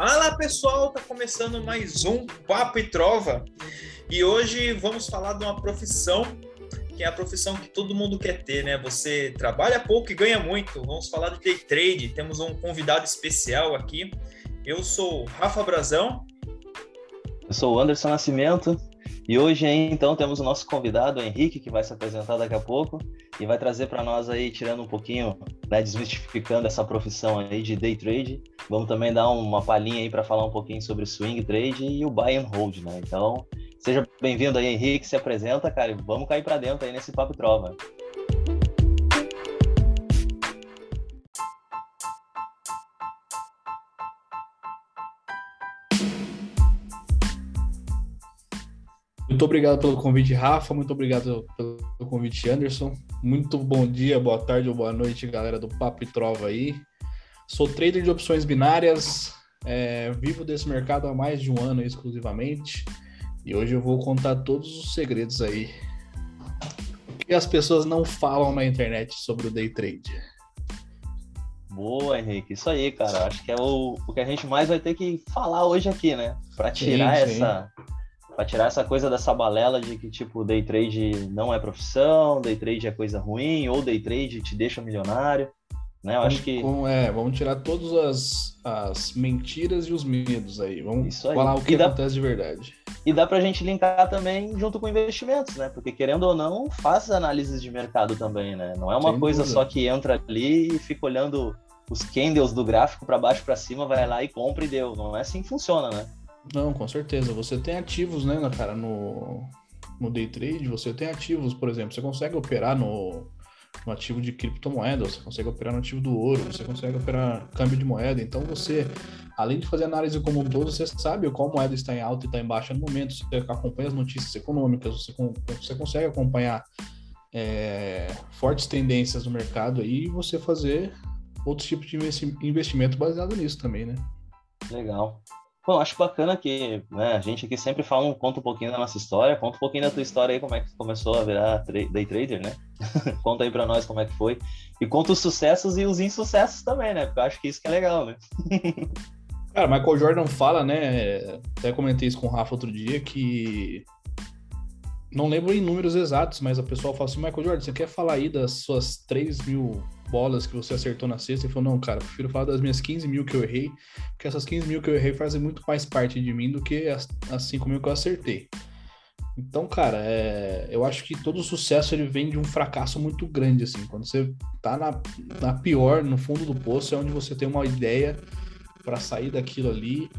Fala pessoal, tá começando mais um Papo e Trova e hoje vamos falar de uma profissão que é a profissão que todo mundo quer ter, né? Você trabalha pouco e ganha muito. Vamos falar de day trade. Temos um convidado especial aqui. Eu sou Rafa Brazão. Eu sou o Anderson Nascimento. E hoje, então, temos o nosso convidado, o Henrique, que vai se apresentar daqui a pouco e vai trazer para nós aí, tirando um pouquinho, né, desmistificando essa profissão aí de day trade. Vamos também dar uma palhinha aí para falar um pouquinho sobre swing trade e o buy and hold, né? Então, seja bem-vindo aí, Henrique, se apresenta, cara, e vamos cair para dentro aí nesse papo trova. Muito obrigado pelo convite, Rafa. Muito obrigado pelo convite, Anderson. Muito bom dia, boa tarde ou boa noite, galera do Papo e Trova aí. Sou trader de opções binárias, é, vivo desse mercado há mais de um ano exclusivamente. E hoje eu vou contar todos os segredos aí. Que as pessoas não falam na internet sobre o day trade. Boa, Henrique. Isso aí, cara. Acho que é o, o que a gente mais vai ter que falar hoje aqui, né? Para tirar sim, sim. essa para tirar essa coisa dessa balela de que tipo day trade não é profissão, day trade é coisa ruim ou day trade te deixa milionário, né? Eu acho que com, é, vamos tirar todas as, as mentiras e os medos aí. Vamos aí. falar o que dá, acontece de verdade. E dá pra gente linkar também junto com investimentos, né? Porque querendo ou não, faz análises de mercado também, né? Não é uma Sem coisa dúvida. só que entra ali e fica olhando os candles do gráfico para baixo para cima, vai lá e compra e deu. Não é assim que funciona, né? Não, com certeza. Você tem ativos, né, cara, no, no day trade, você tem ativos, por exemplo, você consegue operar no, no ativo de criptomoeda, você consegue operar no ativo do ouro, você consegue operar câmbio de moeda. Então você, além de fazer análise como um todo, você sabe qual moeda está em alta e está em baixa no momento, você acompanha as notícias econômicas, você, você consegue acompanhar é, fortes tendências no mercado e você fazer outros tipos de investimento baseado nisso também, né? Legal. Bom, acho bacana que né, a gente aqui sempre fala, um, conta um pouquinho da nossa história, conta um pouquinho da tua história aí, como é que começou a virar day trader, né? conta aí para nós como é que foi. E conta os sucessos e os insucessos também, né? Porque eu acho que isso que é legal, né? Cara, Michael Jordan fala, né? Até comentei isso com o Rafa outro dia, que não lembro em números exatos, mas a pessoa fala assim, Michael Jordan, você quer falar aí das suas 3 mil bolas que você acertou na sexta? Ele falou, não, cara, prefiro falar das minhas 15 mil que eu errei, porque essas 15 mil que eu errei fazem muito mais parte de mim do que as, as 5 mil que eu acertei. Então, cara, é, eu acho que todo sucesso ele vem de um fracasso muito grande, assim. Quando você tá na, na pior, no fundo do poço, é onde você tem uma ideia para sair daquilo ali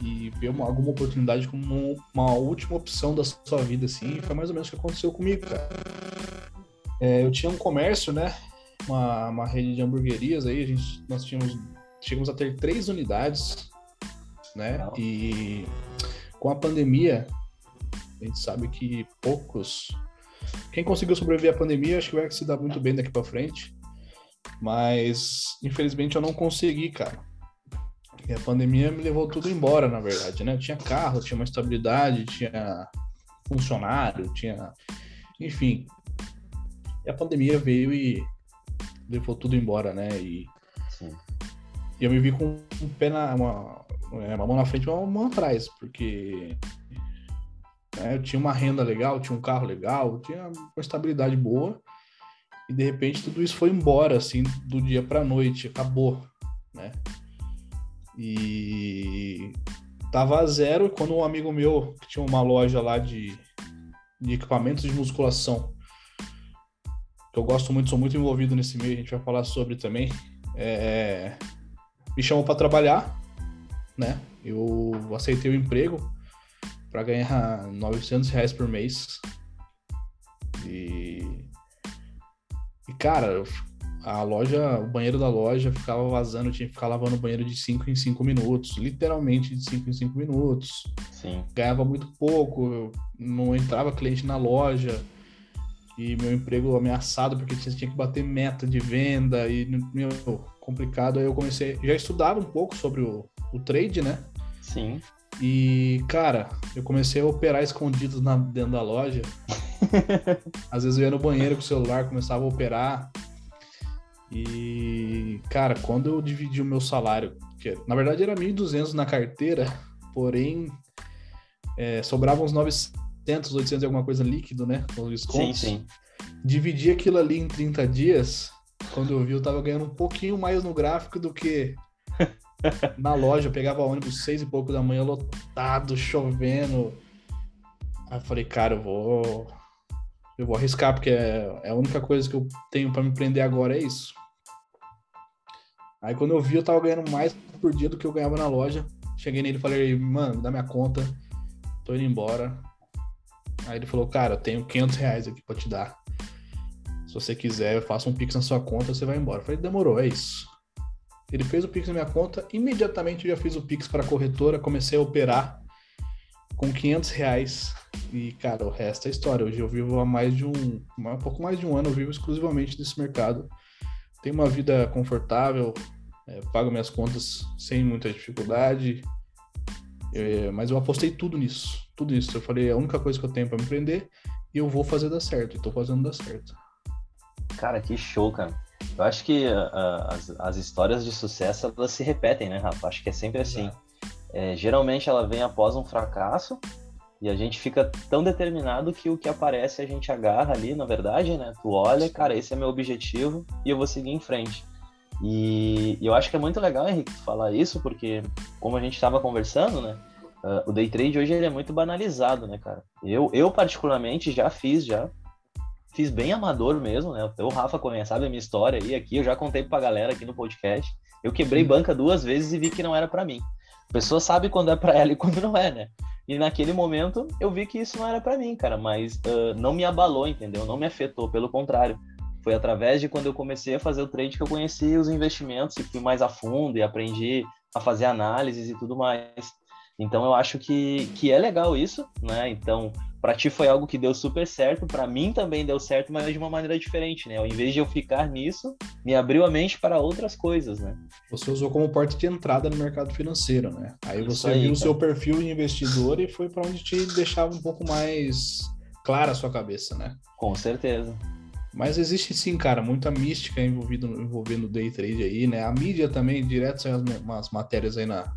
e ver uma, alguma oportunidade como uma última opção da sua vida, assim, foi mais ou menos o que aconteceu comigo, cara. É, eu tinha um comércio, né, uma, uma rede de hamburguerias aí, a gente, nós tínhamos, chegamos a ter três unidades, né, e com a pandemia, a gente sabe que poucos, quem conseguiu sobreviver à pandemia, acho que vai se dar muito bem daqui para frente, mas infelizmente eu não consegui, cara e a pandemia me levou tudo embora, na verdade, né? Eu tinha carro, tinha uma estabilidade, tinha funcionário, tinha. Enfim. E a pandemia veio e levou tudo embora, né? E, Sim. e eu me vi com um pé na. Uma, é, uma mão na frente e uma mão atrás, porque né, eu tinha uma renda legal, tinha um carro legal, tinha uma estabilidade boa. E de repente tudo isso foi embora, assim, do dia para noite, acabou, né? E tava a zero quando um amigo meu, que tinha uma loja lá de, de equipamentos de musculação, que eu gosto muito, sou muito envolvido nesse meio, a gente vai falar sobre também, é, me chamou para trabalhar, né? Eu aceitei o emprego para ganhar 900 reais por mês. E, e cara, eu a loja, o banheiro da loja ficava vazando, tinha que ficar lavando o banheiro de 5 em 5 minutos, literalmente de 5 em 5 minutos. Sim. Ganhava muito pouco, não entrava cliente na loja, e meu emprego ameaçado porque tinha que bater meta de venda, e meu, complicado. Aí eu comecei, já estudava um pouco sobre o, o trade, né? Sim. E, cara, eu comecei a operar escondido na, dentro da loja. Às vezes eu ia no banheiro com o celular, começava a operar. E, cara, quando eu dividi o meu salário que na verdade era 1.200 na carteira, porém é, sobrava uns 900, 800 e alguma coisa líquido, né? Com os descontos. Sim, sim. Dividi aquilo ali em 30 dias. Quando eu vi, eu tava ganhando um pouquinho mais no gráfico do que na loja. Eu pegava ônibus seis e pouco da manhã, lotado, chovendo. Aí eu falei, cara, eu vou. Eu vou arriscar, porque é, é a única coisa que eu tenho para me prender agora é isso. Aí quando eu vi, eu tava ganhando mais por dia do que eu ganhava na loja. Cheguei nele e falei, mano, dá minha conta, tô indo embora. Aí ele falou, cara, eu tenho 500 reais aqui pra te dar. Se você quiser, eu faço um pix na sua conta, você vai embora. Eu falei, demorou, é isso. Ele fez o pix na minha conta, imediatamente eu já fiz o pix para corretora, comecei a operar com 500 reais. E, cara, o resto é história. Hoje eu vivo há mais de um, um pouco mais de um ano, eu vivo exclusivamente desse mercado tenho uma vida confortável, é, pago minhas contas sem muita dificuldade, é, mas eu apostei tudo nisso, tudo isso. Eu falei, é a única coisa que eu tenho para me empreender e eu vou fazer dar certo, e tô fazendo dar certo. Cara, que show, cara. Eu acho que uh, as, as histórias de sucesso, elas se repetem, né, Rafa? Acho que é sempre assim. É, geralmente ela vem após um fracasso, e a gente fica tão determinado que o que aparece a gente agarra ali, na verdade, né? Tu olha, cara, esse é meu objetivo e eu vou seguir em frente. E, eu acho que é muito legal, Henrique, falar isso, porque como a gente estava conversando, né? Uh, o day trade hoje ele é muito banalizado, né, cara? Eu, eu particularmente já fiz, já fiz bem amador mesmo, né? O Rafa conhece, sabe a minha história aí aqui, eu já contei pra galera aqui no podcast. Eu quebrei banca duas vezes e vi que não era para mim. A pessoa sabe quando é para ela e quando não é, né? E naquele momento eu vi que isso não era para mim, cara, mas uh, não me abalou, entendeu? Não me afetou, pelo contrário. Foi através de quando eu comecei a fazer o trade que eu conheci os investimentos e fui mais a fundo e aprendi a fazer análises e tudo mais. Então eu acho que, que é legal isso, né? Então, para ti foi algo que deu super certo, para mim também deu certo, mas de uma maneira diferente, né? Ao invés de eu ficar nisso, me abriu a mente para outras coisas, né? Você usou como porta de entrada no mercado financeiro, né? Aí você aí, viu o seu perfil de investidor e foi para onde te deixava um pouco mais clara a sua cabeça, né? Com certeza. Mas existe sim, cara, muita mística envolvida, envolvendo o day trade aí, né? A mídia também, direto saiu umas matérias aí na,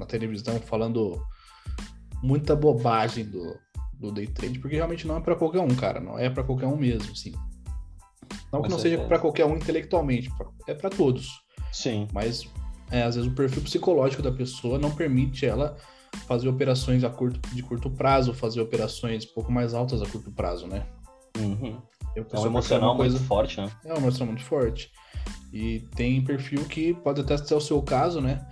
na televisão falando muita bobagem do, do day trade, porque realmente não é para qualquer um, cara. Não é para qualquer um mesmo, sim. Não Com que não certeza. seja para qualquer um intelectualmente, é para todos. Sim. Mas é, às vezes o perfil psicológico da pessoa não permite ela fazer operações a curto, de curto prazo, fazer operações um pouco mais altas a curto prazo, né? Uhum. Eu, é um emocional coisa... muito forte, né? É um emocional muito forte. E tem perfil que pode até ser o seu caso, né?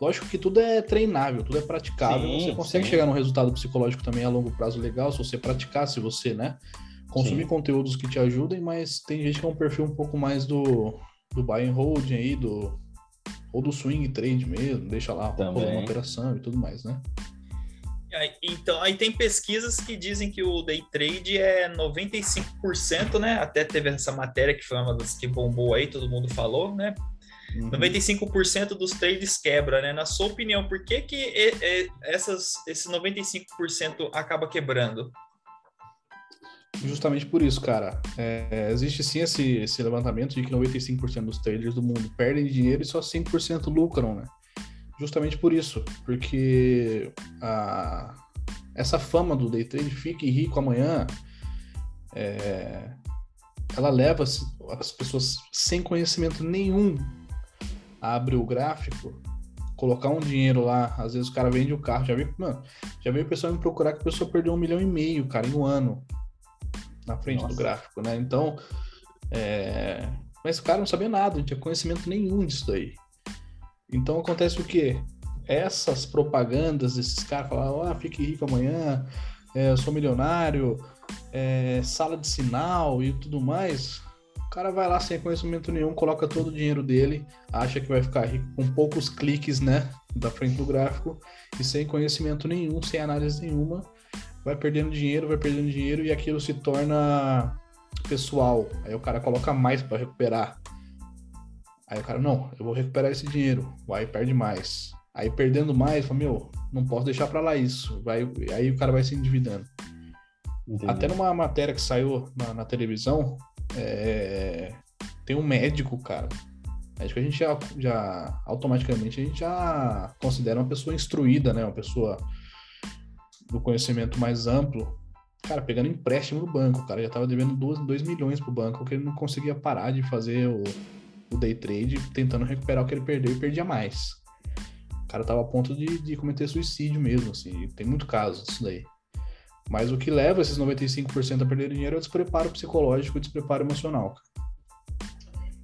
Lógico que tudo é treinável, tudo é praticável. Sim, você consegue sim. chegar num resultado psicológico também a longo prazo legal se você praticar, se você, né? Consumir sim. conteúdos que te ajudem, mas tem gente que é um perfil um pouco mais do, do buy and hold aí, do, ou do swing trade mesmo, deixa lá uma operação e tudo mais, né? Então, aí tem pesquisas que dizem que o day trade é 95%, né? Até teve essa matéria que foi uma das que bombou aí, todo mundo falou, né? Uhum. 95% dos trades quebra, né? Na sua opinião, por que, que essas, esse 95% acaba quebrando? Justamente por isso, cara. É, existe sim esse, esse levantamento de que 95% dos traders do mundo perdem dinheiro e só 5% lucram, né? Justamente por isso, porque a, essa fama do day trade, fique rico amanhã, é, ela leva as pessoas sem conhecimento nenhum abre o gráfico, colocar um dinheiro lá, às vezes o cara vende o carro, já veio, mano, já veio o pessoal me procurar que a pessoa perdeu um milhão e meio, cara, em um ano, na frente Nossa. do gráfico, né? Então, é... mas o cara não sabia nada, não tinha conhecimento nenhum disso daí. Então acontece o quê? Essas propagandas desses caras falavam, ah, fique rico amanhã, é, eu sou milionário, é, sala de sinal e tudo mais, cara vai lá sem conhecimento nenhum, coloca todo o dinheiro dele, acha que vai ficar rico com poucos cliques, né, da frente do gráfico, e sem conhecimento nenhum, sem análise nenhuma, vai perdendo dinheiro, vai perdendo dinheiro e aquilo se torna pessoal. Aí o cara coloca mais para recuperar. Aí o cara, não, eu vou recuperar esse dinheiro, vai perde mais. Aí perdendo mais, fala, meu, não posso deixar para lá isso. Vai, aí o cara vai se endividando. Entendi. Até numa matéria que saiu na, na televisão, é... Tem um médico, cara. Que a gente já, já automaticamente a gente já considera uma pessoa instruída, né? Uma pessoa do conhecimento mais amplo. Cara, pegando empréstimo no banco, cara já tava devendo 2 milhões pro banco, porque ele não conseguia parar de fazer o, o day trade, tentando recuperar o que ele perdeu e perdia mais. O cara tava a ponto de, de cometer suicídio mesmo, assim. Tem muito caso disso daí. Mas o que leva esses 95% a perder dinheiro é o despreparo psicológico e o despreparo emocional.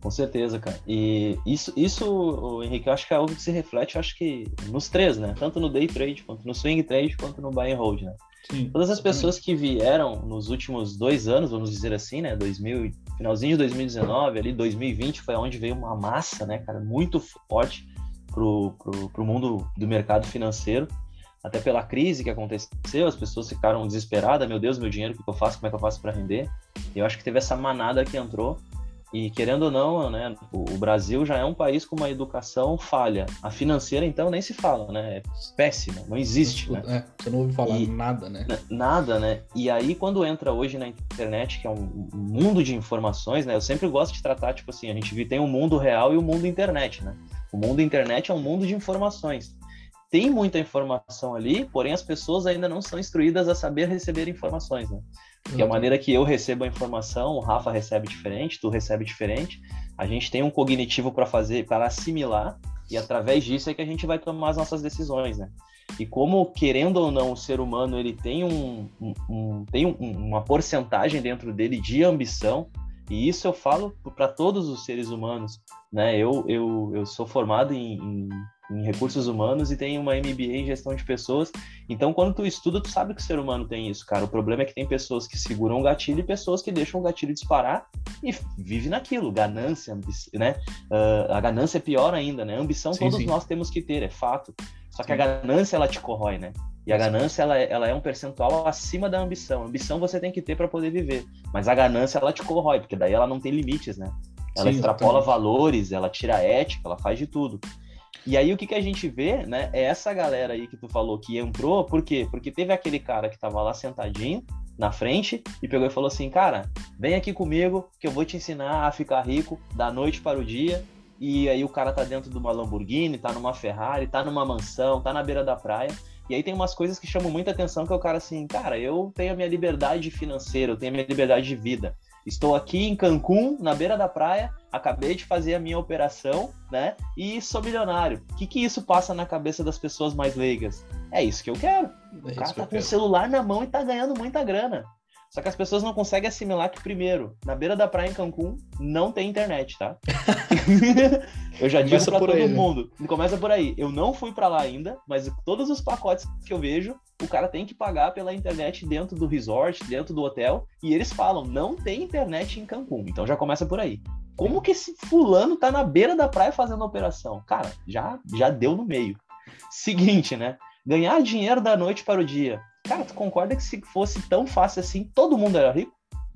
Com certeza, cara. E isso, isso, Henrique, eu acho que é algo que se reflete, acho que nos três, né? Tanto no day trade, quanto no swing trade, quanto no buy and hold, né? Sim, Todas as exatamente. pessoas que vieram nos últimos dois anos, vamos dizer assim, né? 2000, finalzinho de 2019, ali 2020 foi onde veio uma massa, né, cara, muito forte pro, pro, pro mundo do mercado financeiro até pela crise que aconteceu, as pessoas ficaram desesperadas, meu Deus, meu dinheiro, o que eu faço, como é que eu faço para render? E eu acho que teve essa manada que entrou, e querendo ou não, né, o Brasil já é um país com uma educação falha. A financeira, então, nem se fala, né? É péssima, não existe, né? É, você não ouve falar e, nada, né? Nada, né? E aí, quando entra hoje na internet, que é um mundo de informações, né? Eu sempre gosto de tratar, tipo assim, a gente tem o um mundo real e o um mundo internet, né? O mundo internet é um mundo de informações tem muita informação ali, porém as pessoas ainda não são instruídas a saber receber informações, né? Porque a uhum. maneira que eu recebo a informação, o Rafa recebe diferente, tu recebe diferente. A gente tem um cognitivo para fazer, para assimilar, e através disso é que a gente vai tomar as nossas decisões, né? E como, querendo ou não, o ser humano ele tem, um, um, um tem um, uma porcentagem dentro dele de ambição, e isso eu falo para todos os seres humanos, né? Eu, eu, eu sou formado em, em em recursos humanos e tem uma MBA em gestão de pessoas. Então, quando tu estuda, tu sabe que o ser humano tem isso, cara. O problema é que tem pessoas que seguram o gatilho e pessoas que deixam o gatilho disparar e vive naquilo. Ganância, né? Uh, a ganância é pior ainda, né? A ambição sim, todos sim. nós temos que ter, é fato. Só que a ganância, ela te corrói, né? E a ganância, ela, é, ela é um percentual acima da ambição. A ambição você tem que ter para poder viver. Mas a ganância, ela te corrói, porque daí ela não tem limites, né? Ela Sim, extrapola valores, ela tira ética, ela faz de tudo. E aí o que, que a gente vê, né, é essa galera aí que tu falou que entrou, por quê? Porque teve aquele cara que tava lá sentadinho na frente e pegou e falou assim, cara, vem aqui comigo que eu vou te ensinar a ficar rico da noite para o dia. E aí o cara tá dentro de uma Lamborghini, tá numa Ferrari, tá numa mansão, tá na beira da praia. E aí tem umas coisas que chamam muita atenção que é o cara assim, cara, eu tenho a minha liberdade financeira, eu tenho a minha liberdade de vida. Estou aqui em Cancún, na beira da praia, acabei de fazer a minha operação, né? E sou milionário. O que, que isso passa na cabeça das pessoas mais leigas? É isso que eu quero. É o cara tá com o celular na mão e tá ganhando muita grana. Só que as pessoas não conseguem assimilar que, primeiro, na beira da praia em Cancún não tem internet, tá? eu já digo pra todo aí, né? mundo. Né? Começa por aí. Eu não fui para lá ainda, mas todos os pacotes que eu vejo, o cara tem que pagar pela internet dentro do resort, dentro do hotel, e eles falam, não tem internet em Cancún. Então já começa por aí. Como que esse fulano tá na beira da praia fazendo a operação? Cara, já, já deu no meio. Seguinte, né? Ganhar dinheiro da noite para o dia. Cara, tu concorda que se fosse tão fácil assim, todo mundo era rico?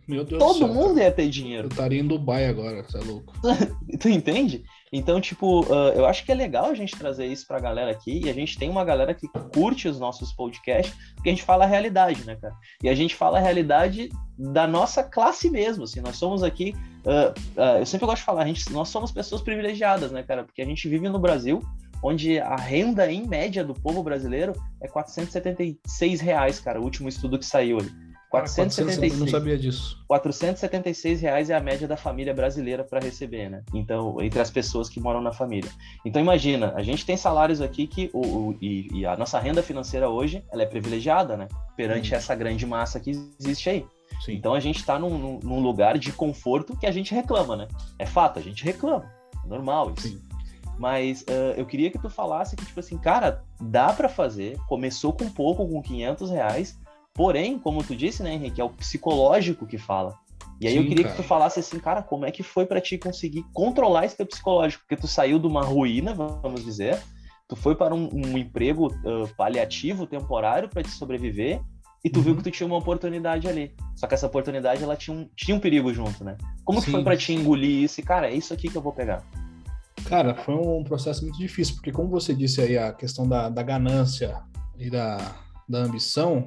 Meu Deus Todo céu, mundo cara. ia ter dinheiro. Eu estaria em Dubai agora, você é louco. tu entende? Então, tipo, uh, eu acho que é legal a gente trazer isso pra galera aqui. E a gente tem uma galera que curte os nossos podcasts, porque a gente fala a realidade, né, cara? E a gente fala a realidade da nossa classe mesmo. Assim, nós somos aqui. Uh, uh, eu sempre gosto de falar, a gente, nós somos pessoas privilegiadas, né, cara? Porque a gente vive no Brasil onde a renda em média do povo brasileiro é 476 reais, cara, o último estudo que saiu ali. 476. Eu não sabia disso. 476 reais é a média da família brasileira para receber, né? Então, entre as pessoas que moram na família. Então, imagina, a gente tem salários aqui que o, o e, e, a nossa renda financeira hoje ela é privilegiada, né? Perante hum. essa grande massa que existe aí. Sim. Então, a gente está num, num, lugar de conforto que a gente reclama, né? É fato, a gente reclama. É normal isso. Sim. Mas uh, eu queria que tu falasse que, tipo assim, cara, dá para fazer. Começou com pouco, com 500 reais. Porém, como tu disse, né, Henrique, é o psicológico que fala. E aí Sim, eu queria cara. que tu falasse assim, cara, como é que foi para ti conseguir controlar esse teu psicológico? Porque tu saiu de uma ruína, vamos dizer, tu foi para um, um emprego uh, paliativo, temporário, para te sobreviver, e tu uhum. viu que tu tinha uma oportunidade ali. Só que essa oportunidade, ela tinha um, tinha um perigo junto, né? Como Sim. que foi para ti engolir isso? E, cara, é isso aqui que eu vou pegar. Cara, foi um processo muito difícil, porque como você disse aí, a questão da, da ganância e da, da ambição,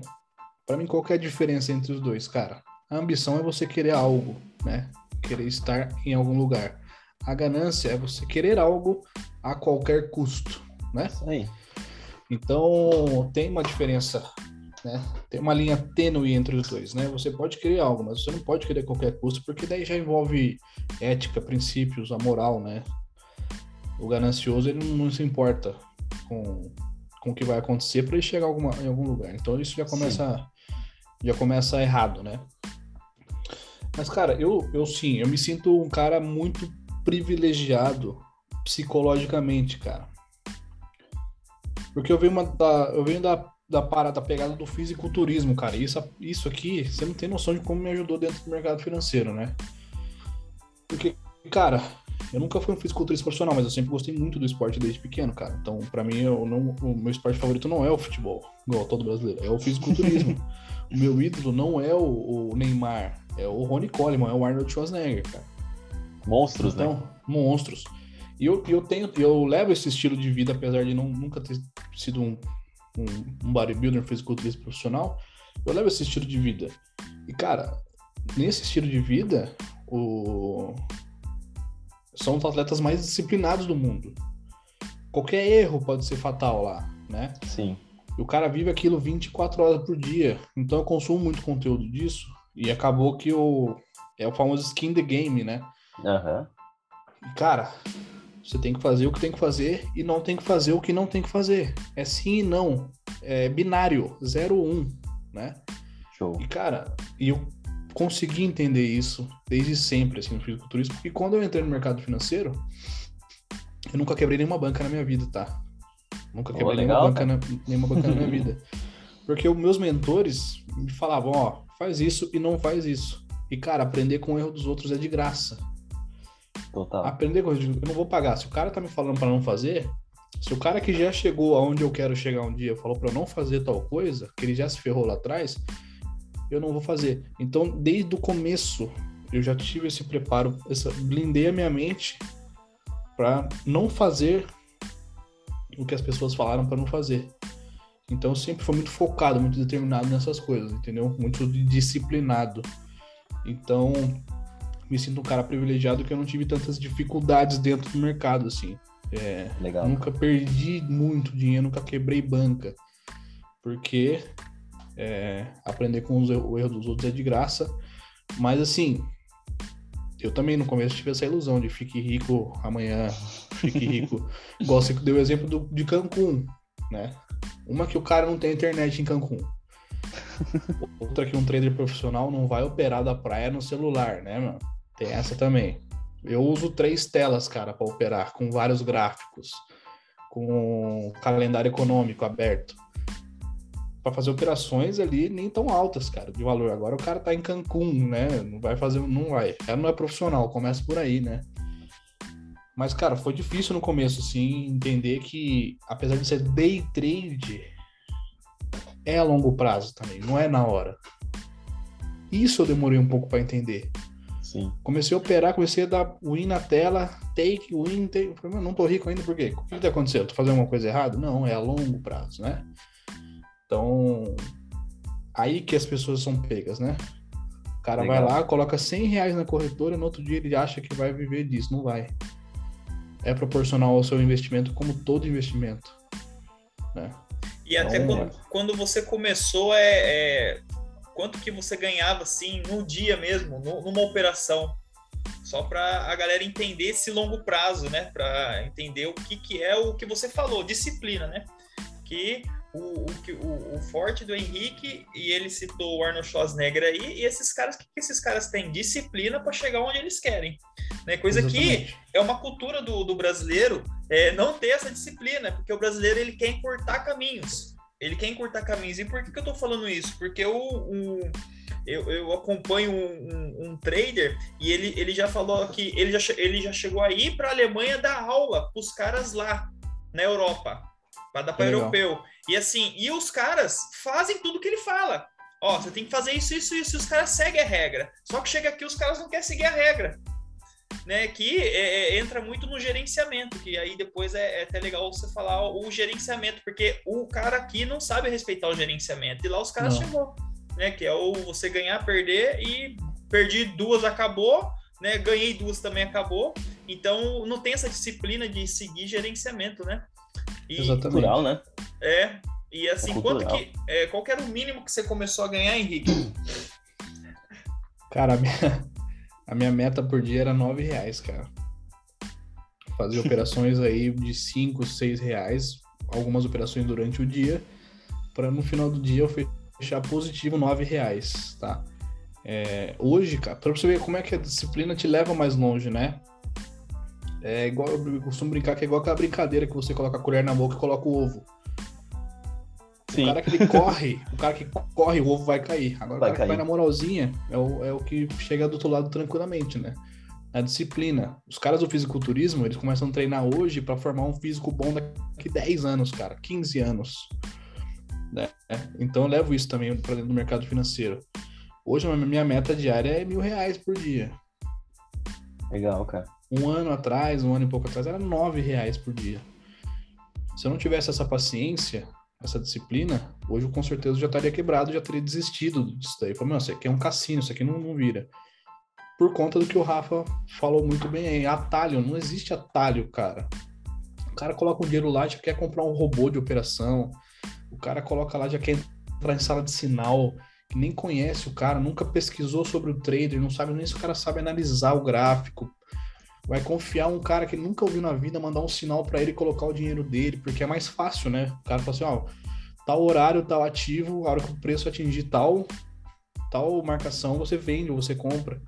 para mim qual é a diferença entre os dois, cara? A ambição é você querer algo, né? Querer estar em algum lugar. A ganância é você querer algo a qualquer custo, né? Aí. Então, tem uma diferença, né? Tem uma linha tênue entre os dois, né? Você pode querer algo, mas você não pode querer a qualquer custo, porque daí já envolve ética, princípios, a moral, né? O ganancioso, ele não, se importa com, com o que vai acontecer para ele chegar alguma, em algum lugar. Então, isso já começa, já começa errado, né? Mas, cara, eu, eu sim, eu me sinto um cara muito privilegiado psicologicamente, cara. Porque eu venho, uma, da, eu venho da, da parada, da pegada do fisiculturismo, cara. E isso, isso aqui, você não tem noção de como me ajudou dentro do mercado financeiro, né? Porque, cara, eu nunca fui um fisiculturista profissional, mas eu sempre gostei muito do esporte desde pequeno, cara. Então, para mim, eu não, o meu esporte favorito não é o futebol, igual todo brasileiro, é o fisiculturismo. o meu ídolo não é o, o, Neymar, é o Ronnie Coleman, é o Arnold Schwarzenegger, cara. Monstros, então, né? monstros. E eu, eu tenho, eu levo esse estilo de vida, apesar de não, nunca ter sido um, um, um bodybuilder, um fisiculturista profissional, eu levo esse estilo de vida. E, cara, nesse estilo de vida, o... são os atletas mais disciplinados do mundo. Qualquer erro pode ser fatal lá, né? Sim. E o cara vive aquilo 24 horas por dia. Então eu consumo muito conteúdo disso. E acabou que o. É o famoso skin the game, né? Aham. Uhum. Cara, você tem que fazer o que tem que fazer e não tem que fazer o que não tem que fazer. É sim e não. É binário, 0 1, um, né? Show. E cara, e eu consegui entender isso desde sempre assim no fisiculturismo, porque quando eu entrei no mercado financeiro, eu nunca quebrei nenhuma banca na minha vida, tá? Nunca quebrei oh, legal, nenhuma, banca na, nenhuma banca na minha vida. Porque os meus mentores me falavam, ó, faz isso e não faz isso. E cara, aprender com o erro dos outros é de graça. Total. Aprender coisa, eu não vou pagar. Se o cara tá me falando para não fazer, se o cara que já chegou aonde eu quero chegar um dia falou para eu não fazer tal coisa, que ele já se ferrou lá atrás, eu não vou fazer. Então, desde o começo, eu já tive esse preparo, essa, blindei a minha mente para não fazer o que as pessoas falaram para não fazer. Então, sempre fui muito focado, muito determinado nessas coisas, entendeu? Muito disciplinado. Então, me sinto um cara privilegiado que eu não tive tantas dificuldades dentro do mercado, assim. É, Legal. Nunca perdi muito dinheiro, nunca quebrei banca. Porque é, aprender com os, o erro dos outros é de graça. Mas assim, eu também no começo tive essa ilusão de fique rico amanhã, fique rico. Igual você deu o exemplo do, de Cancún, né? Uma que o cara não tem internet em Cancún. Outra que um trader profissional não vai operar da praia no celular, né, mano? Tem essa também. Eu uso três telas, cara, para operar, com vários gráficos, com calendário econômico aberto. Para fazer operações ali nem tão altas, cara, de valor. Agora o cara tá em Cancún, né? Não vai fazer, não vai. Ela não é profissional, começa por aí, né? Mas, cara, foi difícil no começo, assim, entender que, apesar de ser day trade, é a longo prazo também, não é na hora. Isso eu demorei um pouco para entender. Sim. Comecei a operar, comecei a dar win na tela, take, win, take. Falei, não tô rico ainda, por quê? O que tá acontecendo? Tô fazendo alguma coisa errada? Não, é a longo prazo, né? Então, aí que as pessoas são pegas, né? O cara Legal. vai lá, coloca 100 reais na corretora, no outro dia ele acha que vai viver disso. Não vai. É proporcional ao seu investimento, como todo investimento. Né? E então, até quando, quando, você começou, é, é quanto que você ganhava assim no dia mesmo, numa operação, só para a galera entender esse longo prazo, né? Para entender o que, que é o que você falou, disciplina, né? Que o, o, o, forte do Henrique, e ele citou o Arnold Schwarzenegger aí, e esses caras, que, esses caras têm? Disciplina para chegar onde eles querem. Né? Coisa Exatamente. que é uma cultura do, do brasileiro é, não ter essa disciplina, porque o brasileiro ele quer encurtar caminhos. Ele quer encurtar caminhos. E por que, que eu tô falando isso? Porque o, o eu, eu, acompanho um, um, um, trader e ele, ele já falou que ele já, ele já chegou aí para a Alemanha dar aula para os caras lá na Europa, para dar para europeu. E assim, e os caras fazem tudo que ele fala. Ó, você tem que fazer isso, isso, isso. E os caras seguem a regra. Só que chega aqui, os caras não querem seguir a regra né, que é, é, entra muito no gerenciamento, que aí depois é, é, até legal você falar o gerenciamento, porque o cara aqui não sabe respeitar o gerenciamento, e lá os caras não. chegou, né, que é o você ganhar, perder, e perdi duas, acabou, né, ganhei duas também, acabou, Então não tem essa disciplina de seguir gerenciamento, né? E, Exatamente. Cultural, né? É. E assim, é quanto que. É, qual que era o mínimo que você começou a ganhar, Henrique? Cara, a minha, a minha meta por dia era nove reais, cara. Fazer operações aí de cinco, seis reais, algumas operações durante o dia, para no final do dia eu fechar positivo nove reais, tá? É, hoje, cara, pra você ver como é que a disciplina te leva mais longe, né? É igual, eu costumo brincar que é igual aquela brincadeira que você coloca a colher na boca e coloca o ovo. Sim. O cara que ele corre, o cara que corre, o ovo vai cair. Agora vai o cara cair. que vai na moralzinha é o, é o que chega do outro lado tranquilamente, né? A disciplina. Os caras do fisiculturismo, eles começam a treinar hoje para formar um físico bom daqui 10 anos, cara, 15 anos. Né? Então eu levo isso também para dentro do mercado financeiro. Hoje a minha meta diária é mil reais por dia. Legal, cara. Um ano atrás, um ano e pouco atrás, era nove reais por dia. Se eu não tivesse essa paciência, essa disciplina, hoje eu com certeza já estaria quebrado, já teria desistido disso daí. Falei, meu, isso aqui é um cassino, isso aqui não, não vira. Por conta do que o Rafa falou muito bem aí, atalho, não existe atalho, cara. O cara coloca um dinheiro lá, já quer comprar um robô de operação. O cara coloca lá, já quer entrar em sala de sinal, que nem conhece o cara, nunca pesquisou sobre o trader, não sabe nem se o cara sabe analisar o gráfico, vai confiar um cara que nunca ouviu na vida, mandar um sinal para ele colocar o dinheiro dele, porque é mais fácil, né? O cara fala assim, ó, tal horário, tal ativo, a hora que o preço atingir tal, tal marcação, você vende ou você compra.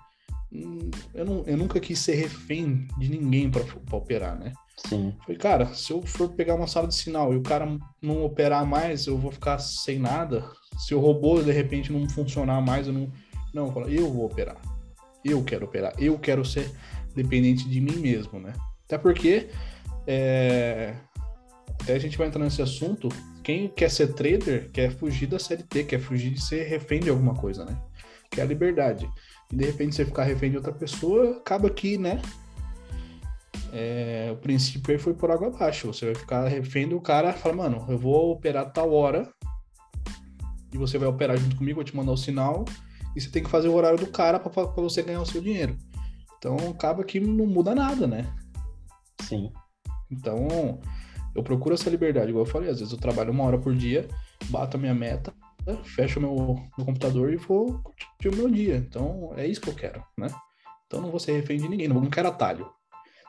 Hum, eu, não, eu nunca quis ser refém de ninguém para operar, né? Sim. Falei, cara, se eu for pegar uma sala de sinal e o cara não operar mais, eu vou ficar sem nada. Se o robô de repente não funcionar mais, eu não. Não, eu, falo, eu vou operar. Eu quero operar. Eu quero ser dependente de mim mesmo, né? Até porque, é... até a gente vai entrar nesse assunto, quem quer ser trader quer fugir da CLT, quer fugir de ser refém de alguma coisa, né? Que é a liberdade. E de repente você ficar refém de outra pessoa, acaba que, né? É, o princípio aí foi por água abaixo. Você vai ficar refém do cara, fala, mano, eu vou operar tal hora e você vai operar junto comigo, vou te mandar o sinal e você tem que fazer o horário do cara para você ganhar o seu dinheiro. Então acaba que não muda nada, né? Sim. Então eu procuro essa liberdade, igual eu falei, às vezes eu trabalho uma hora por dia, bato a minha meta, fecho o meu, meu computador e vou curtir o meu dia. Então é isso que eu quero, né? Então não vou ser refém de ninguém, não quero atalho.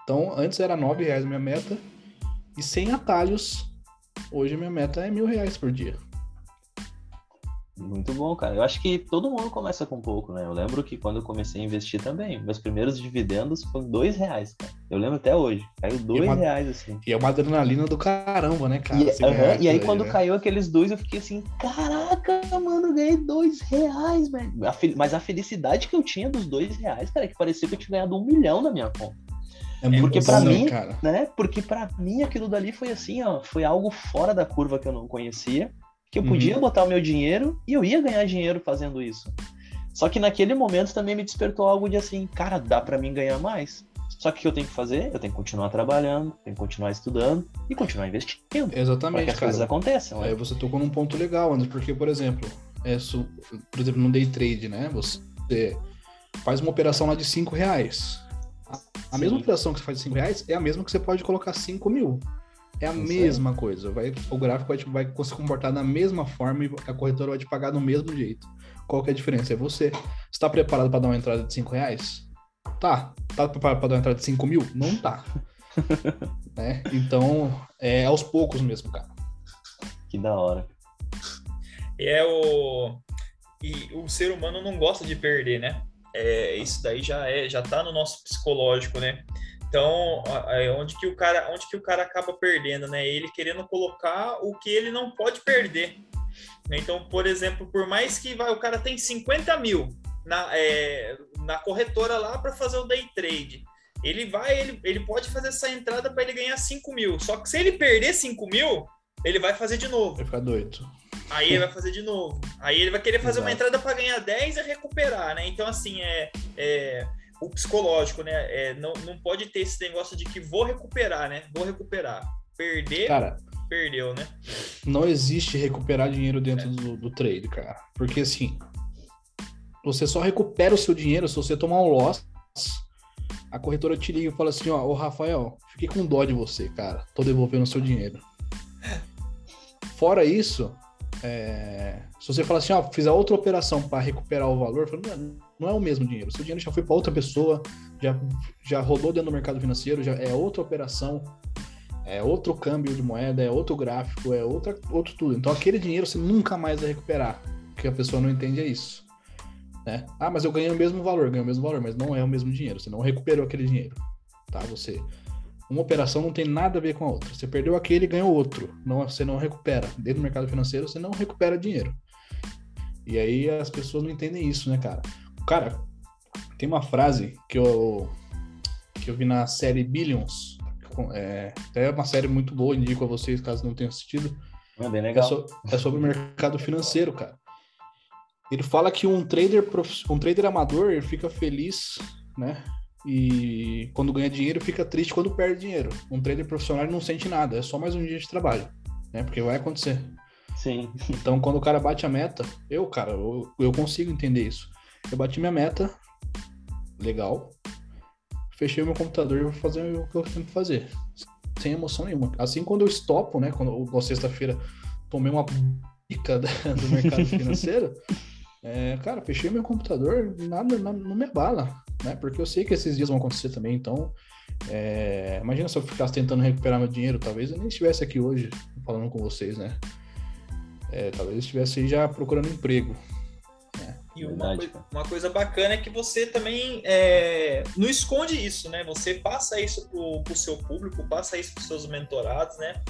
Então antes era nove reais a minha meta e sem atalhos, hoje a minha meta é mil reais por dia. Muito bom, cara. Eu acho que todo mundo começa com pouco, né? Eu lembro que quando eu comecei a investir também, meus primeiros dividendos foram dois reais, cara. Eu lembro até hoje. Caiu dois uma, reais, assim. E é uma adrenalina do caramba, né, cara? E, uh -huh, e aí, quando né? caiu aqueles dois, eu fiquei assim, caraca, mano, ganhei dois reais, velho. Mas a felicidade que eu tinha dos dois reais, cara, é que parecia que eu tinha ganhado um milhão na minha conta. É porque para né, mim, cara. né? Porque para mim aquilo dali foi assim, ó, foi algo fora da curva que eu não conhecia que eu podia uhum. botar o meu dinheiro e eu ia ganhar dinheiro fazendo isso. Só que naquele momento também me despertou algo de assim, cara, dá para mim ganhar mais. Só que o que eu tenho que fazer? Eu tenho que continuar trabalhando, tenho que continuar estudando e continuar investindo. Exatamente. Para que as cara. coisas aconteçam. Né? Aí você tocou num ponto legal, André, porque, por exemplo, é, por exemplo, no day trade, né? Você faz uma operação lá de 5 reais. A, a mesma operação que você faz de 5 reais é a mesma que você pode colocar 5 mil. É a mesma coisa. Vai, o gráfico vai, vai se comportar da mesma forma e a corretora vai te pagar do mesmo jeito. Qual que é a diferença? É você. Está preparado para dar uma entrada de 5 reais? Tá. Tá preparado para dar uma entrada de 5 mil? Não tá. né? Então, é aos poucos mesmo, cara. Que da hora. É o. E o ser humano não gosta de perder, né? É, isso daí já é, já tá no nosso psicológico, né? Então, onde que o cara, onde que o cara acaba perdendo, né? Ele querendo colocar o que ele não pode perder. Então, por exemplo, por mais que vai, o cara tem 50 mil na, é, na corretora lá para fazer o day trade. Ele vai, ele, ele pode fazer essa entrada para ele ganhar 5 mil. Só que se ele perder 5 mil, ele vai fazer de novo. Vai ficar doido. Aí ele vai fazer de novo. Aí ele vai querer fazer Exato. uma entrada para ganhar 10 e recuperar, né? Então, assim, é, é o psicológico, né? É, não, não pode ter esse negócio de que vou recuperar, né? Vou recuperar. Perder, cara, perdeu, né? Não existe recuperar dinheiro dentro é. do, do trade, cara. Porque assim, você só recupera o seu dinheiro se você tomar um loss a corretora te liga e fala assim, ó, ô Rafael, fiquei com dó de você, cara. Tô devolvendo o seu dinheiro. Fora isso, é, se você falar assim, ó, fiz a outra operação para recuperar o valor, falo, não, não é o mesmo dinheiro. Seu dinheiro já foi para outra pessoa, já, já rodou dentro do mercado financeiro, já é outra operação, é outro câmbio de moeda, é outro gráfico, é outra, outro tudo. Então aquele dinheiro você nunca mais vai recuperar. O que a pessoa não entende é isso. Né? Ah, mas eu ganhei o mesmo valor, ganhei o mesmo valor, mas não é o mesmo dinheiro. Você não recuperou aquele dinheiro. Tá? Você uma operação não tem nada a ver com a outra. Você perdeu aquele e ganhou outro. Não, você não recupera. Dentro do mercado financeiro, você não recupera dinheiro. E aí as pessoas não entendem isso, né, cara? Cara, tem uma frase que eu, que eu vi na série Billions. É, é uma série muito boa, indico a vocês caso não tenham assistido. É bem legal. É, so, é sobre o mercado financeiro, cara. Ele fala que um trader, um trader amador ele fica feliz, né? E quando ganha dinheiro, fica triste quando perde dinheiro. Um trader profissional não sente nada, é só mais um dia de trabalho, né? Porque vai acontecer. Sim. Então, quando o cara bate a meta, eu, cara, eu, eu consigo entender isso. Eu bati minha meta, legal. Fechei meu computador e vou fazer o que eu tenho que fazer. Sem emoção nenhuma. Assim, quando eu estopo, né? Quando na sexta-feira tomei uma bica do mercado financeiro, é, cara, fechei meu computador, nada, nada não me abala né? Porque eu sei que esses dias vão acontecer também, então. É... Imagina se eu ficasse tentando recuperar meu dinheiro, talvez eu nem estivesse aqui hoje falando com vocês, né? É, talvez eu estivesse já procurando emprego. Né? E uma, Verdade, coisa, uma, coisa bacana é que você também é, não esconde isso, né? Você passa isso pro, pro seu público, passa isso pros seus mentorados, né?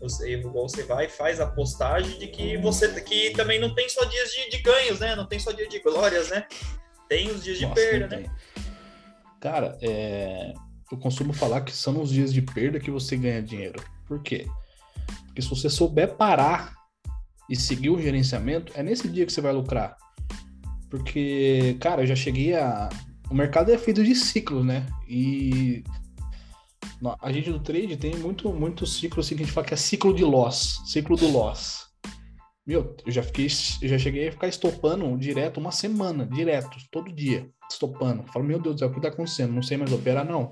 Você, você vai e faz a postagem de que você que também não tem só dias de, de ganhos, né? Não tem só dia de glórias, né? Tem os dias Nossa, de perda, né? Cara, é... eu costumo falar que são os dias de perda que você ganha dinheiro. Por quê? Porque se você souber parar e seguir o gerenciamento, é nesse dia que você vai lucrar. Porque, cara, eu já cheguei a. O mercado é feito de ciclos, né? E a gente do trade tem muito, muito ciclo assim que a gente fala que é ciclo de loss, ciclo do loss. Meu, eu já fiquei, eu já cheguei a ficar estopando direto uma semana, direto, todo dia, estopando. Falo, meu Deus do céu, o que tá acontecendo? Não sei mais operar, não.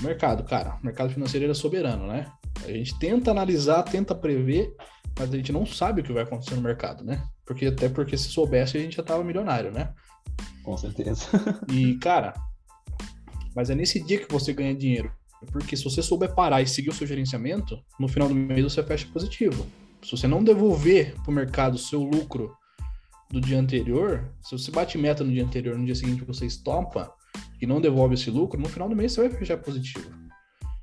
Mercado, cara, mercado financeiro é soberano, né? A gente tenta analisar, tenta prever, mas a gente não sabe o que vai acontecer no mercado, né? Porque até porque se soubesse a gente já tava milionário, né? Com certeza. e, cara, mas é nesse dia que você ganha dinheiro. Porque se você souber parar e seguir o seu gerenciamento, no final do mês você fecha positivo. Se você não devolver para o mercado o seu lucro do dia anterior, se você bate meta no dia anterior, no dia seguinte você estopa e não devolve esse lucro, no final do mês você vai fechar positivo.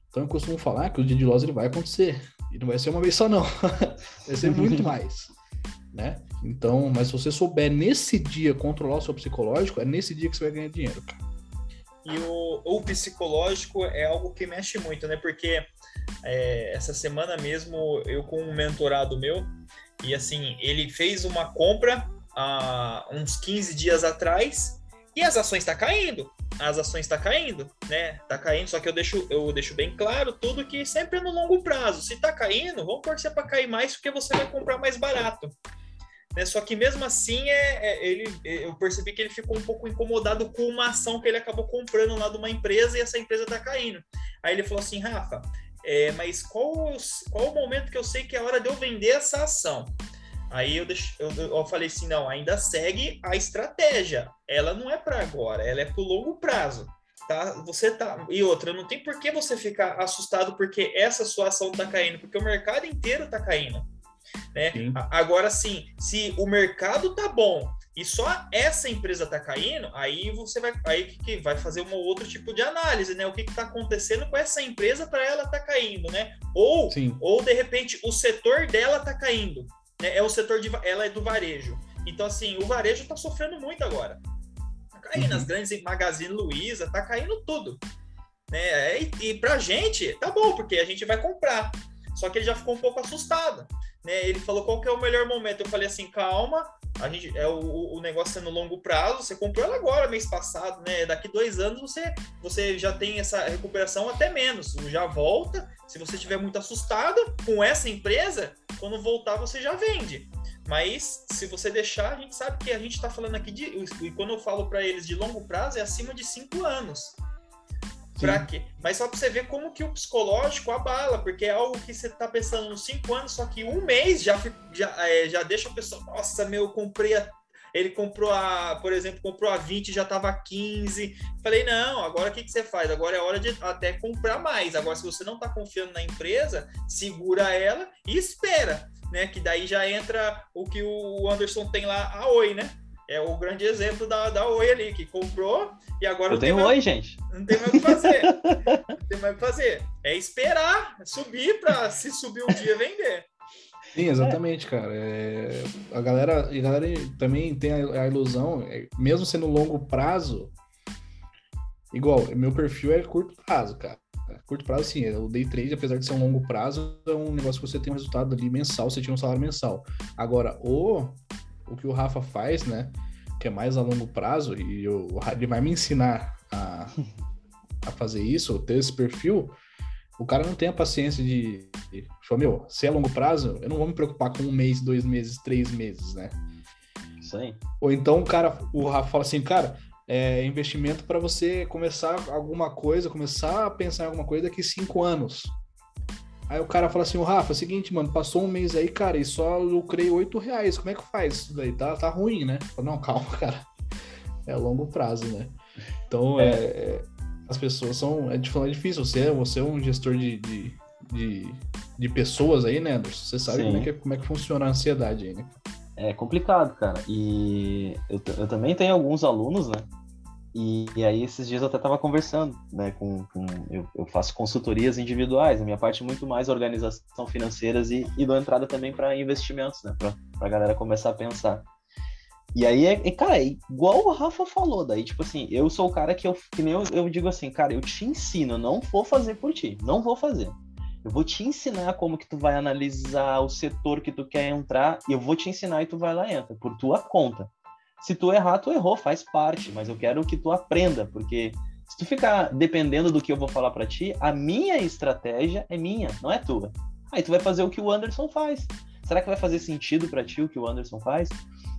Então eu costumo falar que o dia de loss ele vai acontecer. E não vai ser uma vez só, não. vai ser muito mais. Né? Então, mas se você souber nesse dia controlar o seu psicológico, é nesse dia que você vai ganhar dinheiro, cara. E o, o psicológico é algo que mexe muito, né? Porque é, essa semana mesmo eu com um mentorado meu, e assim, ele fez uma compra há uns 15 dias atrás e as ações estão tá caindo. As ações estão tá caindo, né? Tá caindo, só que eu deixo, eu deixo bem claro tudo que sempre é no longo prazo. Se tá caindo, vamos torcer para cair mais porque você vai comprar mais barato. Né? Só que mesmo assim, é, é, ele, é, eu percebi que ele ficou um pouco incomodado com uma ação que ele acabou comprando lá de uma empresa e essa empresa está caindo. Aí ele falou assim, Rafa, é, mas qual, qual o momento que eu sei que é hora de eu vender essa ação? Aí eu, deixo, eu, eu falei assim, não, ainda segue a estratégia. Ela não é para agora, ela é para o longo prazo. Tá? Você tá e outra, não tem por que você ficar assustado porque essa sua ação está caindo, porque o mercado inteiro está caindo. Né? Sim. Agora sim, se o mercado tá bom e só essa empresa tá caindo, aí você vai aí que vai fazer um outro tipo de análise, né? O que está acontecendo com essa empresa para ela tá caindo, né? Ou sim. ou de repente o setor dela tá caindo, né? É o setor de ela é do varejo. Então assim, o varejo está sofrendo muito agora. Tá caindo uhum. as grandes Magazine Luiza, tá caindo tudo. Né? E, e pra gente tá bom, porque a gente vai comprar. Só que ele já ficou um pouco assustado né? Ele falou qual que é o melhor momento. Eu falei assim, calma, a gente é o, o negócio é no longo prazo. Você comprou ela agora, mês passado, né? Daqui dois anos você, você já tem essa recuperação até menos. Já volta. Se você estiver muito assustado com essa empresa, quando voltar você já vende. Mas se você deixar, a gente sabe que a gente está falando aqui de. E quando eu falo para eles de longo prazo, é acima de cinco anos. Quê? Mas só pra você ver como que o psicológico abala, porque é algo que você tá pensando nos cinco anos, só que um mês já, já, é, já deixa a pessoa, nossa, meu, eu comprei a ele comprou a, por exemplo, comprou a 20, já estava a 15. Falei, não, agora o que, que você faz? Agora é hora de até comprar mais. Agora, se você não está confiando na empresa, segura ela e espera, né? Que daí já entra o que o Anderson tem lá, a Oi, né? É o grande exemplo da, da Oi ali, que comprou e agora Eu não tenho tem mais, Oi, gente. não tem mais o que fazer. não tem mais o que fazer. É esperar subir para, se subir um dia, vender. Sim, exatamente, cara. É, a galera, a galera também tem a, a ilusão, é, mesmo sendo longo prazo, igual, meu perfil é curto prazo, cara. Curto prazo, sim, o day trade, apesar de ser um longo prazo, é um negócio que você tem um resultado ali mensal, você tinha um salário mensal. Agora, o, o que o Rafa faz, né, que é mais a longo prazo, e eu, ele vai me ensinar a, a fazer isso, ter esse perfil, o cara não tem a paciência de, de falar, meu, se é longo prazo, eu não vou me preocupar com um mês, dois meses, três meses, né? Isso aí. Ou então o cara, o Rafa fala assim, cara, é investimento para você começar alguma coisa, começar a pensar em alguma coisa daqui cinco anos. Aí o cara fala assim, o Rafa, é o seguinte, mano, passou um mês aí, cara, e só lucrei oito reais. Como é que faz isso daí? Tá, tá ruim, né? Falo, não, calma, cara. É longo prazo, né? Então, é, é as pessoas são. É, é difícil. Você, é, você é um gestor de, de, de, de pessoas aí, né, Anderson? Você sabe como é, que, como é que funciona a ansiedade aí, né? É complicado, cara. E eu, eu também tenho alguns alunos, né? E, e, aí esses dias eu até estava conversando, né, com, com eu, eu, faço consultorias individuais, a minha parte é muito mais organização financeiras e, e dou entrada também para investimentos, né, para a galera começar a pensar. E aí, é, cara, é igual o Rafa falou, daí, tipo assim, eu sou o cara que eu, que nem eu, eu digo assim, cara, eu te ensino, eu não vou fazer por ti, não vou fazer. Eu vou te ensinar como que tu vai analisar o setor que tu quer entrar, e eu vou te ensinar e tu vai lá e entra, por tua conta. Se tu errar, tu errou, faz parte, mas eu quero que tu aprenda, porque se tu ficar dependendo do que eu vou falar para ti, a minha estratégia é minha, não é tua. Aí tu vai fazer o que o Anderson faz. Será que vai fazer sentido para ti o que o Anderson faz?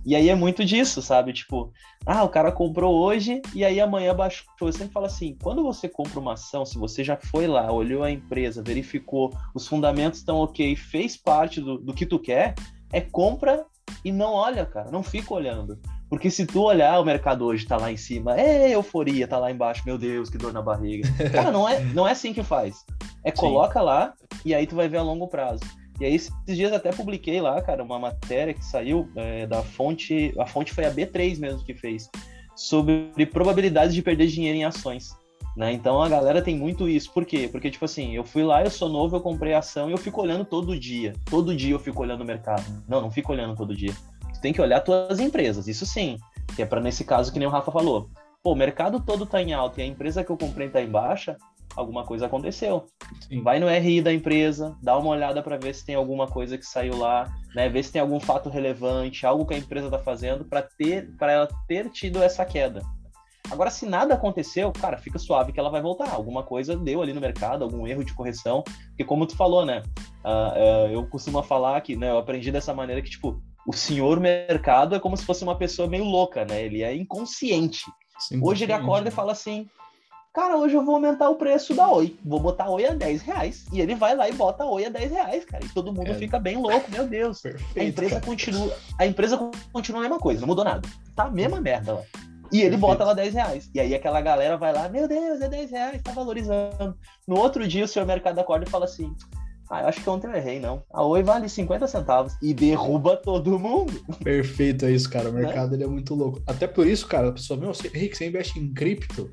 E aí é muito disso, sabe? Tipo, ah, o cara comprou hoje e aí amanhã baixou. Eu sempre falo assim: quando você compra uma ação, se você já foi lá, olhou a empresa, verificou, os fundamentos estão ok, fez parte do, do que tu quer, é compra e não olha, cara, não fica olhando. Porque se tu olhar, o mercado hoje tá lá em cima, é euforia, tá lá embaixo, meu Deus, que dor na barriga. Cara, não é, não é assim que faz. É coloca Sim. lá e aí tu vai ver a longo prazo. E aí, esses dias até publiquei lá, cara, uma matéria que saiu é, da fonte. A fonte foi a B3 mesmo que fez, sobre probabilidades de perder dinheiro em ações. Né? Então a galera tem muito isso. Por quê? Porque, tipo assim, eu fui lá, eu sou novo, eu comprei ação e eu fico olhando todo dia. Todo dia eu fico olhando o mercado. Não, não fico olhando todo dia. Tem que olhar tuas empresas, isso sim. Que é para nesse caso que nem o Rafa falou. Pô, o mercado todo tá em alta e a empresa que eu comprei tá em baixa, alguma coisa aconteceu. Sim. Vai no RI da empresa, dá uma olhada para ver se tem alguma coisa que saiu lá, né? Ver se tem algum fato relevante, algo que a empresa está fazendo para ter, para ela ter tido essa queda. Agora, se nada aconteceu, cara, fica suave que ela vai voltar. Alguma coisa deu ali no mercado, algum erro de correção. Porque como tu falou, né? Uh, uh, eu costumo falar que, né? Eu aprendi dessa maneira que, tipo, o senhor mercado é como se fosse uma pessoa meio louca, né? Ele é inconsciente. Sim, Hoje ele acorda e fala assim: cara, hoje eu vou aumentar o preço da Oi. Vou botar a Oi a 10 reais. E ele vai lá e bota a Oi a 10 reais, cara. E todo mundo é. fica bem louco, meu Deus. Perfeito, a empresa cara. continua. A empresa continua a mesma coisa, não mudou nada. Tá a mesma merda lá. E ele Perfeito. bota lá 10 reais. E aí aquela galera vai lá, meu Deus, é 10 reais, tá valorizando. No outro dia o senhor mercado acorda e fala assim. Ah, eu acho que ontem eu errei, não. A Oi vale 50 centavos e derruba todo mundo. Perfeito, é isso, cara. O mercado né? ele é muito louco. Até por isso, cara, a pessoa, meu, Henrique, você investe em cripto?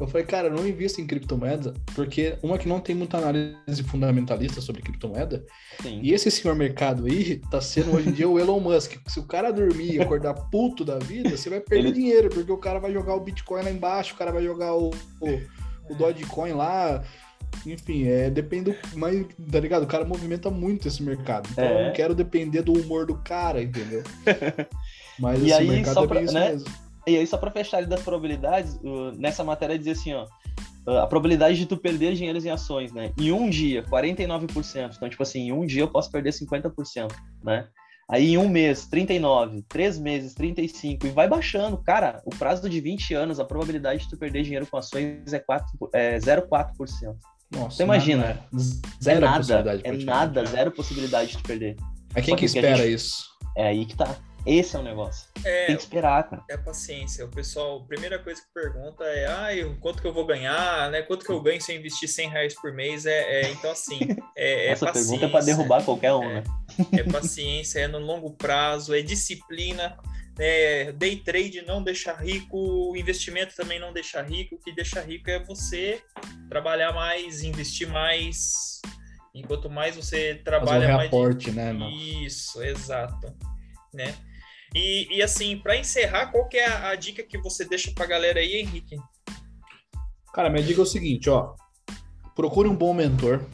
Eu falei, cara, não invista em criptomoeda, porque uma que não tem muita análise fundamentalista sobre criptomoeda. Sim. E esse senhor mercado aí tá sendo hoje em dia o Elon Musk. Se o cara dormir e acordar puto da vida, você vai perder Ele... dinheiro, porque o cara vai jogar o Bitcoin lá embaixo, o cara vai jogar o, o, o Dogecoin lá. Enfim, é, depende. Mas, tá ligado? O cara movimenta muito esse mercado. Então é. eu não quero depender do humor do cara, entendeu? Mas e esse aí, mercado é bem isso né? mesmo. E aí, só para fechar ali das probabilidades, nessa matéria dizia assim, ó, a probabilidade de tu perder dinheiro em ações, né? Em um dia, 49%. Então, tipo assim, em um dia eu posso perder 50%, né? Aí em um mês, 39, três meses, 35, e vai baixando. Cara, o prazo de 20 anos, a probabilidade de tu perder dinheiro com ações é, 4, é 0,4%. Nossa, Você imagina? Nada, é. Zero é nada, é nada, zero possibilidade de tu perder. Mas quem que espera gente... isso? É aí que tá. Esse é o negócio. É, Tem que esperar, cara. É paciência. O pessoal, a primeira coisa que pergunta é: ah, quanto que eu vou ganhar, né? Quanto que eu ganho se eu investir 100 reais por mês? É, é então, assim, é, é Essa paciência. pergunta é para derrubar qualquer um, é, né? É paciência, é no longo prazo, é disciplina. É, day trade não deixa rico, investimento também não deixa rico. O que deixa rico é você trabalhar mais, investir mais. Enquanto mais você trabalha Fazer um mais. Né, Isso, exato. Né? E, e assim, para encerrar, qual que é a, a, dica que você deixa para a galera aí, Henrique? Cara, minha dica é o seguinte, ó. Procure um bom mentor.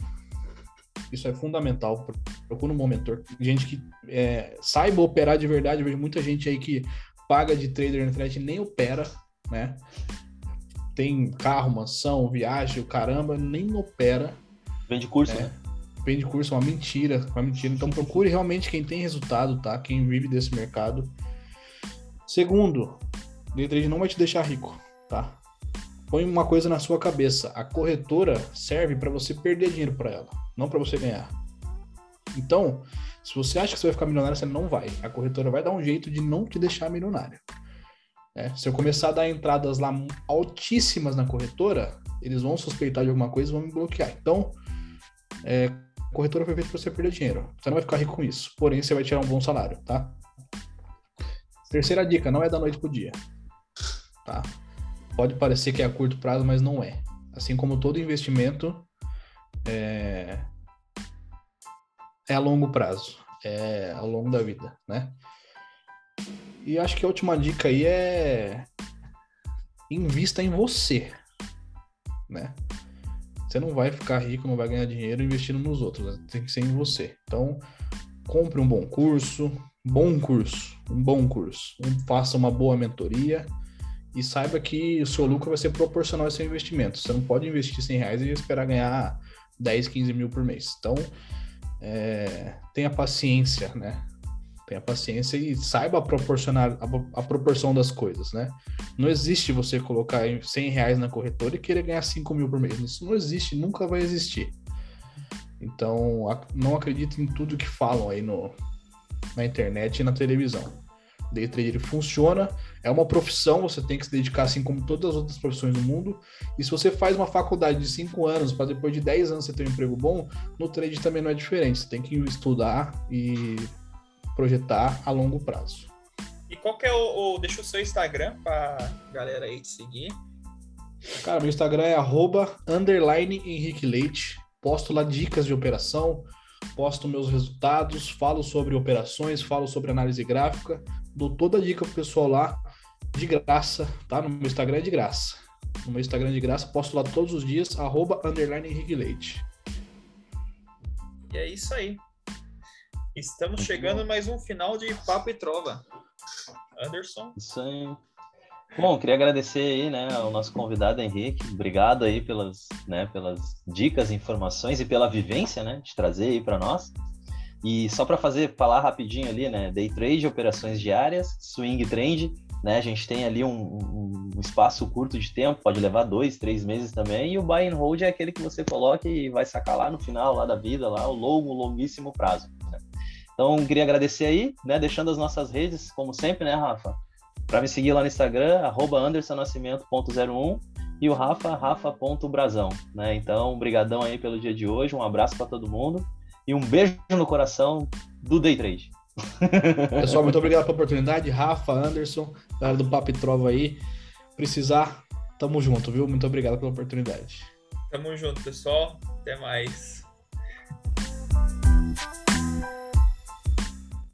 Isso é fundamental. Procure um bom mentor. Gente que é, saiba operar de verdade. Eu vejo muita gente aí que paga de trader na internet e nem opera, né? Tem carro, mansão, viagem, o caramba, nem opera. Vende curso, né? né? vende curso é uma mentira, uma mentira. Então procure realmente quem tem resultado, tá? Quem vive desse mercado. Segundo, day trade não vai te deixar rico, tá? Põe uma coisa na sua cabeça, a corretora serve para você perder dinheiro para ela, não para você ganhar. Então, se você acha que você vai ficar milionário, você não vai. A corretora vai dar um jeito de não te deixar milionário. É, se eu começar a dar entradas lá altíssimas na corretora, eles vão suspeitar de alguma coisa e vão me bloquear. Então, é, corretora foi feita para você perder dinheiro. Você não vai ficar rico com isso. Porém, você vai tirar um bom salário, tá? Terceira dica, não é da noite pro dia. Tá? Pode parecer que é a curto prazo, mas não é. Assim como todo investimento é, é a longo prazo. É ao longo da vida, né? E acho que a última dica aí é invista em você, né? Você não vai ficar rico, não vai ganhar dinheiro investindo nos outros, tem que ser em você. Então, compre um bom curso, bom curso, um bom curso, faça uma boa mentoria e saiba que o seu lucro vai ser proporcional ao seu investimento. Você não pode investir 100 reais e esperar ganhar 10, 15 mil por mês. Então, é, tenha paciência, né? Tenha paciência e saiba proporcionar a, a, proporção das coisas, né? Não existe você colocar 100 reais na corretora e querer ganhar 5 mil por mês. Isso não existe, nunca vai existir. Então, não acredite em tudo que falam aí no, na internet e na televisão. Day trader funciona, é uma profissão, você tem que se dedicar assim como todas as outras profissões do mundo. E se você faz uma faculdade de 5 anos para depois de 10 anos você ter um emprego bom, no trade também não é diferente. Você tem que estudar e projetar a longo prazo. E qual que é o, o deixa o seu Instagram para galera aí te seguir? Cara, meu Instagram é arroba, underline Henrique Leite. Posto lá dicas de operação, posto meus resultados, falo sobre operações, falo sobre análise gráfica, dou toda a dica pro pessoal lá de graça, tá? No meu Instagram é de graça. No meu Instagram é de graça, posto lá todos os dias, arroba, underline Henrique Leite. E é isso aí. Estamos chegando mais um final de Papo e Trova. Anderson. Isso aí. Bom, queria agradecer aí, né, ao nosso convidado Henrique. Obrigado aí pelas, né, pelas dicas, informações e pela vivência, né, de trazer aí para nós. E só para fazer falar rapidinho ali, né, day trade, operações diárias, swing trade, né, a gente tem ali um, um, espaço curto de tempo, pode levar dois, três meses também. E o buy and hold é aquele que você coloca e vai sacar lá no final, lá da vida, lá o longo, longuíssimo prazo. Então, queria agradecer aí, né? Deixando as nossas redes, como sempre, né, Rafa? Para me seguir lá no Instagram, arroba andersonnascimento.01 e o Rafa, rafa.brazão, né? Então, brigadão aí pelo dia de hoje, um abraço para todo mundo e um beijo no coração do Day Trade. Pessoal, muito obrigado pela oportunidade. Rafa, Anderson, galera do Papo e Trova aí. Precisar, tamo junto, viu? Muito obrigado pela oportunidade. Tamo junto, pessoal. Até mais.